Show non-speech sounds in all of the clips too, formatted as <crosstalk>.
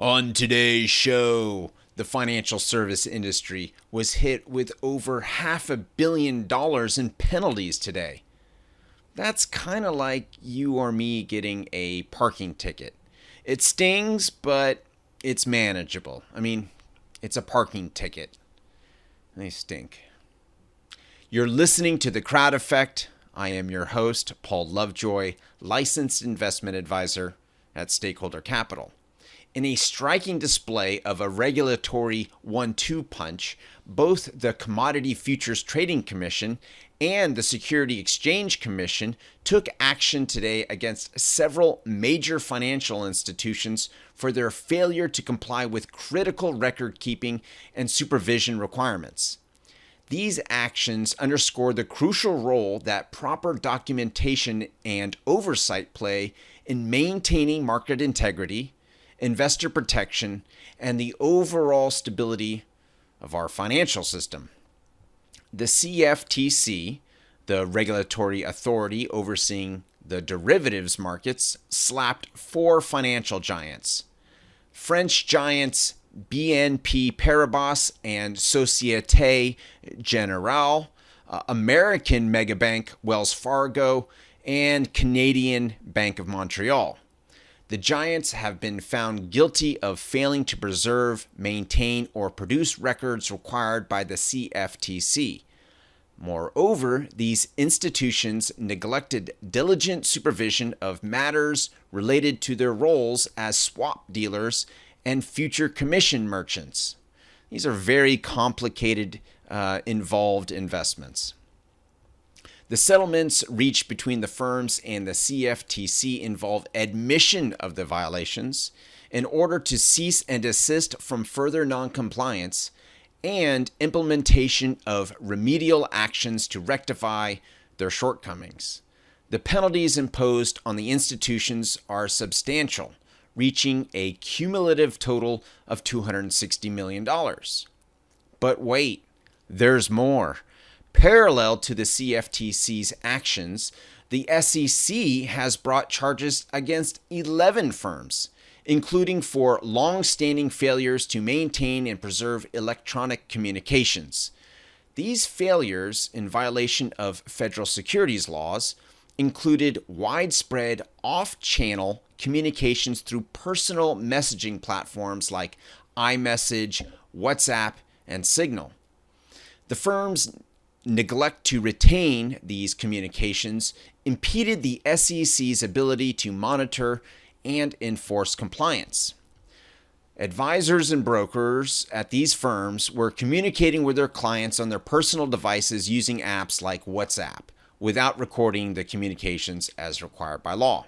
On today's show, the financial service industry was hit with over half a billion dollars in penalties today. That's kind of like you or me getting a parking ticket. It stings, but it's manageable. I mean, it's a parking ticket. They stink. You're listening to The Crowd Effect. I am your host, Paul Lovejoy, licensed investment advisor at Stakeholder Capital. In a striking display of a regulatory one two punch, both the Commodity Futures Trading Commission and the Security Exchange Commission took action today against several major financial institutions for their failure to comply with critical record keeping and supervision requirements. These actions underscore the crucial role that proper documentation and oversight play in maintaining market integrity investor protection, and the overall stability of our financial system. The CFTC, the regulatory authority overseeing the derivatives markets, slapped four financial giants French giants BNP Paribas and Societe Generale, uh, American megabank Wells Fargo, and Canadian Bank of Montreal the Giants have been found guilty of failing to preserve, maintain, or produce records required by the CFTC. Moreover, these institutions neglected diligent supervision of matters related to their roles as swap dealers and future commission merchants. These are very complicated, uh, involved investments. The settlements reached between the firms and the CFTC involve admission of the violations in order to cease and desist from further noncompliance and implementation of remedial actions to rectify their shortcomings. The penalties imposed on the institutions are substantial, reaching a cumulative total of $260 million. But wait, there's more. Parallel to the CFTC's actions, the SEC has brought charges against 11 firms, including for long standing failures to maintain and preserve electronic communications. These failures, in violation of federal securities laws, included widespread off channel communications through personal messaging platforms like iMessage, WhatsApp, and Signal. The firms neglect to retain these communications impeded the SEC's ability to monitor and enforce compliance. Advisors and brokers at these firms were communicating with their clients on their personal devices using apps like WhatsApp without recording the communications as required by law.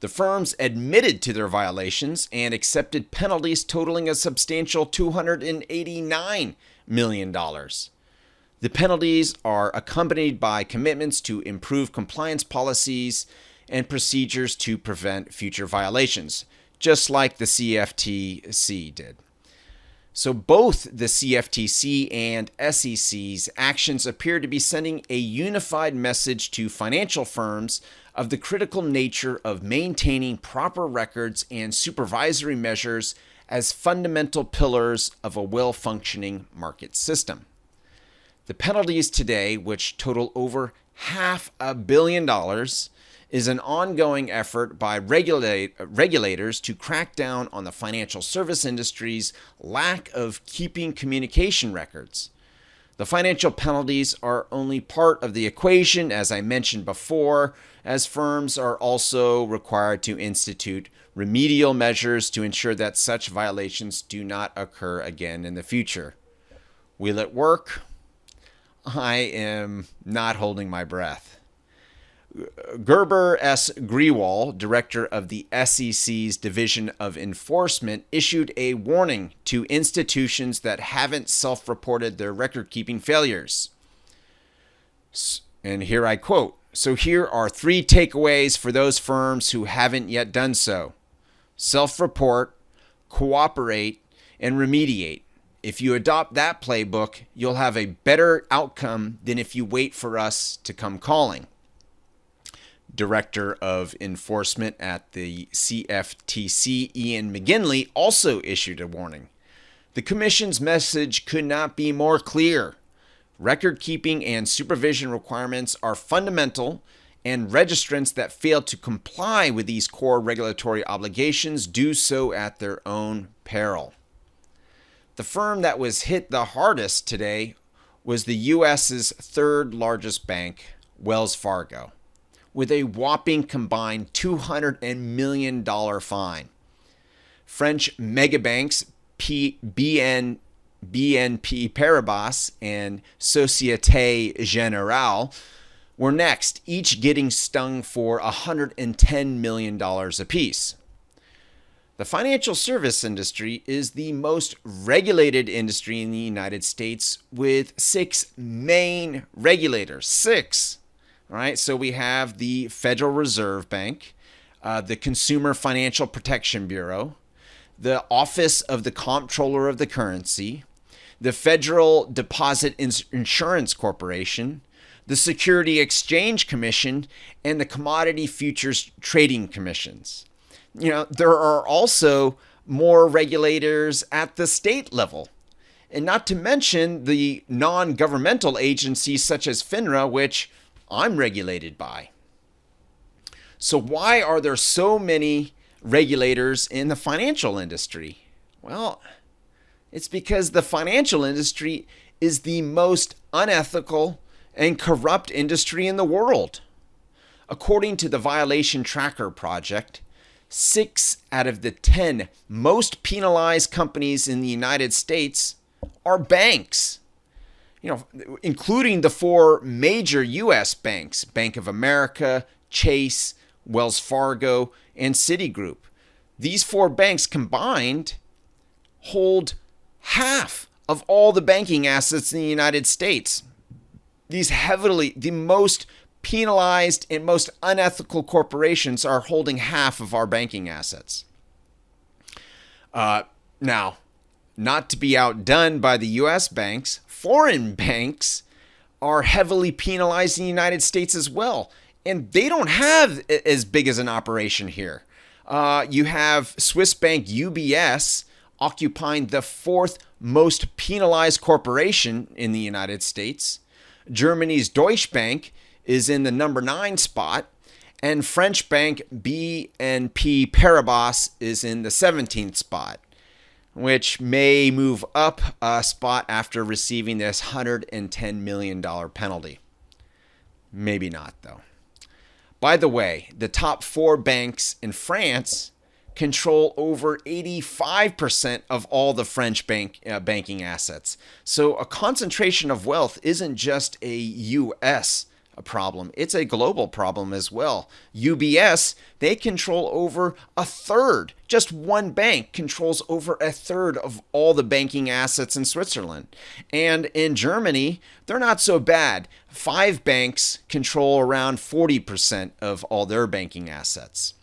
The firms admitted to their violations and accepted penalties totaling a substantial $289 million. The penalties are accompanied by commitments to improve compliance policies and procedures to prevent future violations, just like the CFTC did. So, both the CFTC and SEC's actions appear to be sending a unified message to financial firms of the critical nature of maintaining proper records and supervisory measures as fundamental pillars of a well functioning market system. The penalties today, which total over half a billion dollars, is an ongoing effort by regulate, regulators to crack down on the financial service industry's lack of keeping communication records. The financial penalties are only part of the equation, as I mentioned before, as firms are also required to institute remedial measures to ensure that such violations do not occur again in the future. Will it work? I am not holding my breath. Gurbir S. Grewal, director of the SEC's Division of Enforcement, issued a warning to institutions that haven't self reported their record keeping failures. And here I quote So here are three takeaways for those firms who haven't yet done so self report, cooperate, and remediate. If you adopt that playbook, you'll have a better outcome than if you wait for us to come calling. Director of Enforcement at the CFTC, Ian McGinley, also issued a warning. The Commission's message could not be more clear. Record keeping and supervision requirements are fundamental, and registrants that fail to comply with these core regulatory obligations do so at their own peril. The firm that was hit the hardest today was the US's third largest bank, Wells Fargo, with a whopping combined $200 million fine. French megabanks P- BN, BNP Paribas and Societe Generale were next, each getting stung for $110 million apiece. The financial service industry is the most regulated industry in the United States with six main regulators. Six. All right. So we have the Federal Reserve Bank, uh, the Consumer Financial Protection Bureau, the Office of the Comptroller of the Currency, the Federal Deposit Insurance Corporation, the Security Exchange Commission, and the Commodity Futures Trading Commissions you know, there are also more regulators at the state level. And not to mention the non governmental agencies such as FINRA, which I'm regulated by. So, why are there so many regulators in the financial industry? Well, it's because the financial industry is the most unethical and corrupt industry in the world. According to the Violation Tracker Project, six out of the 10 most penalized companies in the United States are banks. You know, including the four major US banks Bank of America, Chase, Wells Fargo, and Citigroup. These four banks combined hold half of all the banking assets in the United States. These heavily, the most penalized and most unethical corporations are holding half of our banking assets. Uh, now, not to be outdone by the US banks, foreign banks are heavily penalized in the United States as well. And they don't have as big as an operation here. Uh, you have Swiss bank UBS occupying the fourth most penalized corporation in the United States. Germany's Deutsche Bank is in the number nine spot, and French bank BNP Paribas is in the 17th spot, which may move up a spot after receiving this $110 million penalty. Maybe not, though. By the way, the top four banks in France control over 85% of all the French bank uh, banking assets. So a concentration of wealth isn't just a US a problem. It's a global problem as well. UBS, they control over a third. Just one bank controls over a third of all the banking assets in Switzerland. And in Germany, they're not so bad. Five banks control around 40% of all their banking assets.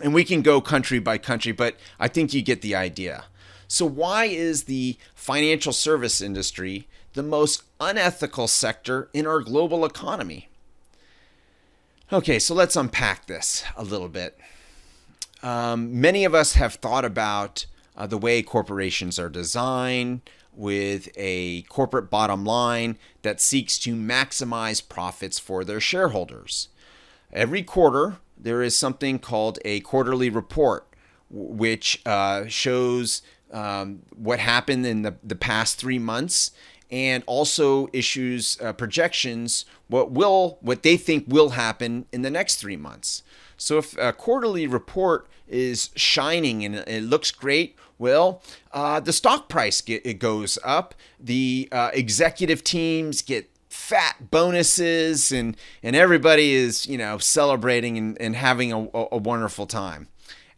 And we can go country by country, but I think you get the idea. So, why is the financial service industry the most unethical sector in our global economy? Okay, so let's unpack this a little bit. Um, many of us have thought about uh, the way corporations are designed with a corporate bottom line that seeks to maximize profits for their shareholders. Every quarter, there is something called a quarterly report, which uh, shows um, what happened in the, the past three months and also issues uh, projections what will what they think will happen in the next three months. So if a quarterly report is shining and it looks great well uh, the stock price get, it goes up. The uh, executive teams get fat bonuses and and everybody is you know celebrating and, and having a, a wonderful time.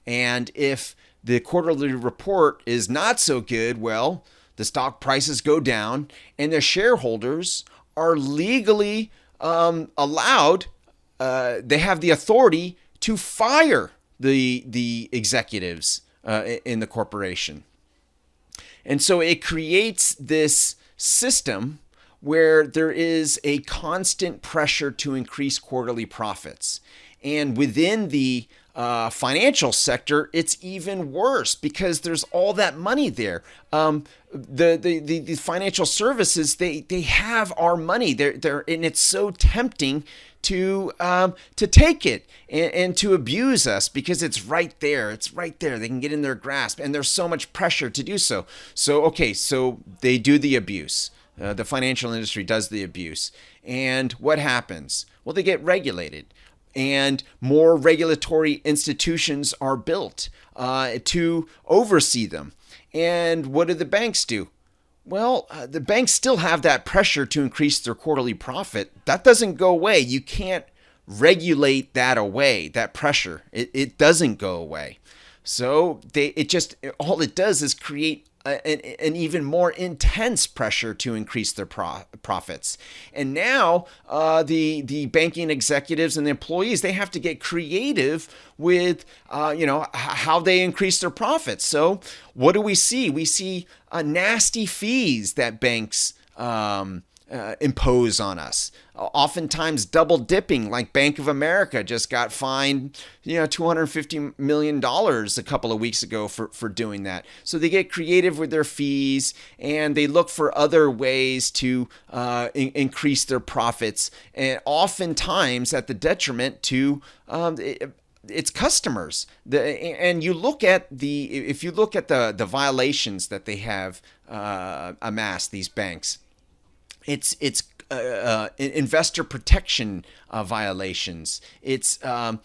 And if the quarterly report is not so good, well, the stock prices go down and the shareholders are legally um, allowed, uh, they have the authority to fire the, the executives uh, in the corporation. And so it creates this system where there is a constant pressure to increase quarterly profits. And within the uh, financial sector, it's even worse because there's all that money there. Um, the, the, the, the, financial services, they, they have our money. They're, they're, and it's so tempting to um, to take it and, and, to abuse us because it's right there. It's right there. They can get in their grasp, and there's so much pressure to do so. So okay, so they do the abuse. Uh, the financial industry does the abuse, and what happens? Well, they get regulated and more regulatory institutions are built uh, to oversee them. And what do the banks do? Well, uh, the banks still have that pressure to increase their quarterly profit. That doesn't go away. You can't regulate that away, that pressure. It, it doesn't go away. So they it just all it does is create an, an, even more intense pressure to increase their pro- profits. And now uh, the the banking executives and the employees they have to get creative with uh, you know h- how they increase their profits. So what do we see? We see uh, nasty fees that banks. Um, uh, impose on us. Oftentimes, double dipping, like Bank of America just got fined, you know, $250 million a couple of weeks ago for, for doing that. So they get creative with their fees and they look for other ways to uh, in- increase their profits, and oftentimes at the detriment to um, its customers. The, and you look at the if you look at the the violations that they have uh, amassed these banks it's it's uh, uh, investor protection uh, violations. It's um,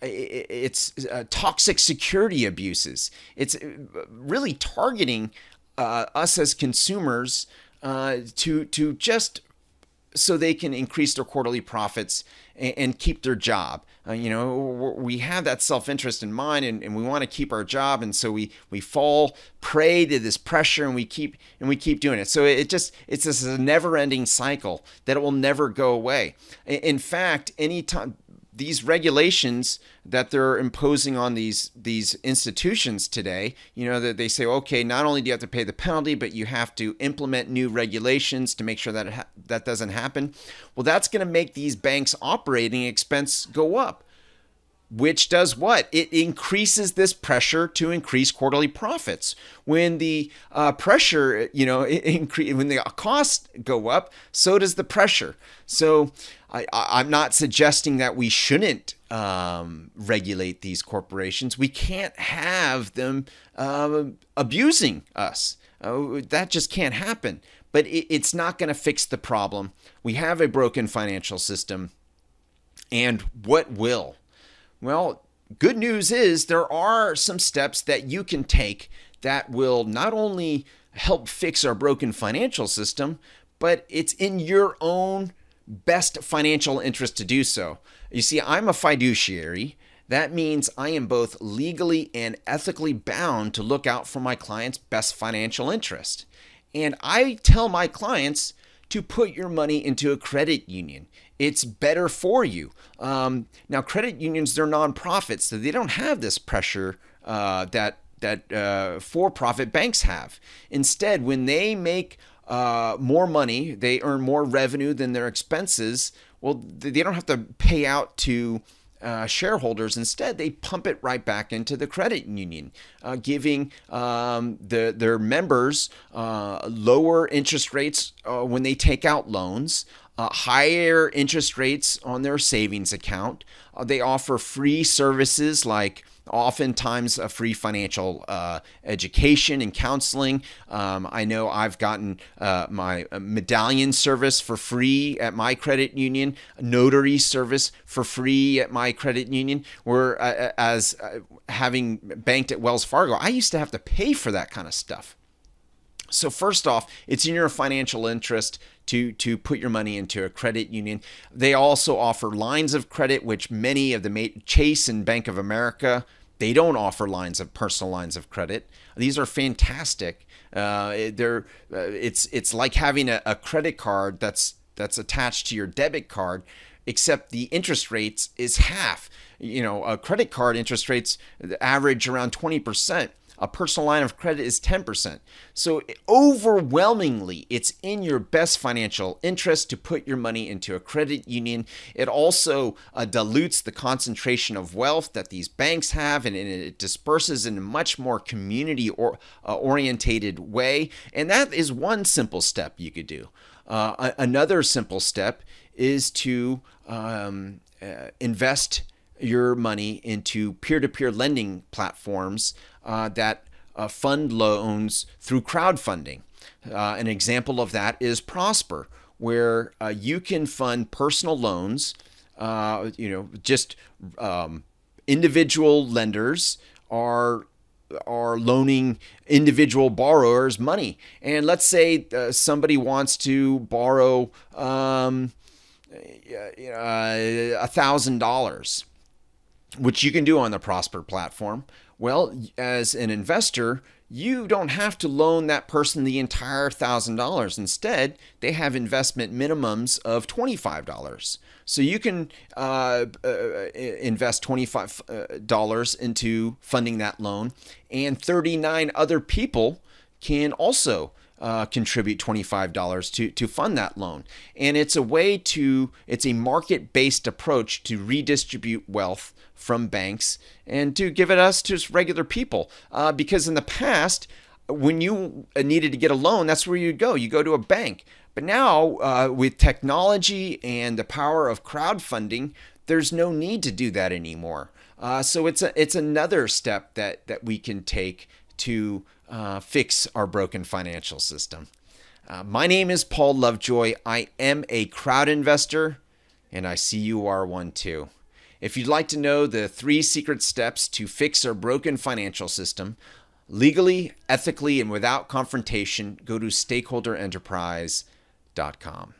it's uh, toxic security abuses. It's uh, really targeting uh, us as consumers to to just so they can increase their quarterly profits and, and keep their job. Uh, you know, we have that self-interest in mind, and, and we want to keep our job, and so we we fall prey to this pressure, and we keep and we keep doing it. So it just it's this never-ending cycle that it will never go away. In fact, anytime these regulations that they're imposing on these these institutions today, you know that they say, okay, not only do you have to pay the penalty, but you have to implement new regulations to make sure that ha- that doesn't happen. Well, that's going to make these banks' operating expense go up which does what? It increases this pressure to increase quarterly profits. When the uh, pressure, you know, <laughs> when the costs go up, so does the pressure. So I, am not suggesting that we shouldn't um, regulate these corporations. We can't have them uh, abusing us. Uh, that just can't happen. But it, it's not going to fix the problem. We have a broken financial system. And what will? Well, good news is there are some steps that you can take that will not only help fix our broken financial system, but it's in your own best financial interest to do so. You see, I'm a fiduciary. That means I am both legally and ethically bound to look out for my client's best financial interest. And I tell my clients to put your money into a credit union it's better for you. Um, now, credit unions, they're nonprofits, so they don't have this pressure uh, that that uh, for-profit banks have. Instead, when they make uh, more money, they earn more revenue than their expenses. Well, they don't have to pay out to uh, shareholders. Instead, they pump it right back into the credit union, uh, giving um, the, their members uh, lower interest rates uh, when they take out loans, uh, higher interest rates on their savings account. Uh, they offer free services like oftentimes a free financial uh, education and counseling. Um, I know I've gotten uh, my uh, medallion service for free at my credit union, notary service for free at my credit union. Where uh, uh, as having banked at Wells Fargo, I used to have to pay for that kind of stuff. So first off, it's in your financial interest to to put your money into a credit union. They also offer lines of credit, which many of the Chase and Bank of America they don't offer lines of personal lines of credit. These are fantastic. Uh, they're uh, it's it's like having a, a credit card that's that's attached to your debit card, except the interest rates is half. You know, a credit card interest rates average around twenty percent A personal line of credit is 10%. So overwhelmingly, it's in your best financial interest to put your money into a credit union. It also uh, dilutes the concentration of wealth that these banks have and, and it disperses in a much more community or, uh, orientated way. And that is one simple step you could do. Uh, another simple step is to um, uh, invest your money into peer to peer lending platforms uh, that uh, fund loans through crowdfunding. Uh, an example of that is Prosper, where uh, you can fund personal loans, uh, you know, just um, individual lenders are are loaning individual borrowers money. And let's say uh, somebody wants to borrow um, a thousand dollars, which you can do on the Prosper platform. Well, as an investor, you don't have to loan that person the entire thousand dollars. Instead, they have investment minimums of twenty-five dollars. So you can uh, uh, invest twenty-five uh, dollars into funding that loan, and thirty-nine other people can also uh, contribute $25 to, to fund that loan. And it's a way to, it's a market based approach to redistribute wealth from banks and to give it us to regular people. Uh, because in the past, when you needed to get a loan, that's where you'd go. You go to a bank. But now, uh, with technology and the power of crowdfunding, there's no need to do that anymore. Uh, so it's a, it's another step that that we can take to uh, fix our broken financial system. Uh, my name is Paul Lovejoy. I am a crowd investor, and I see you are one too. If you'd like to know the three secret steps to fix our broken financial system, legally, ethically, and without confrontation, go to stakeholderenterprise.com.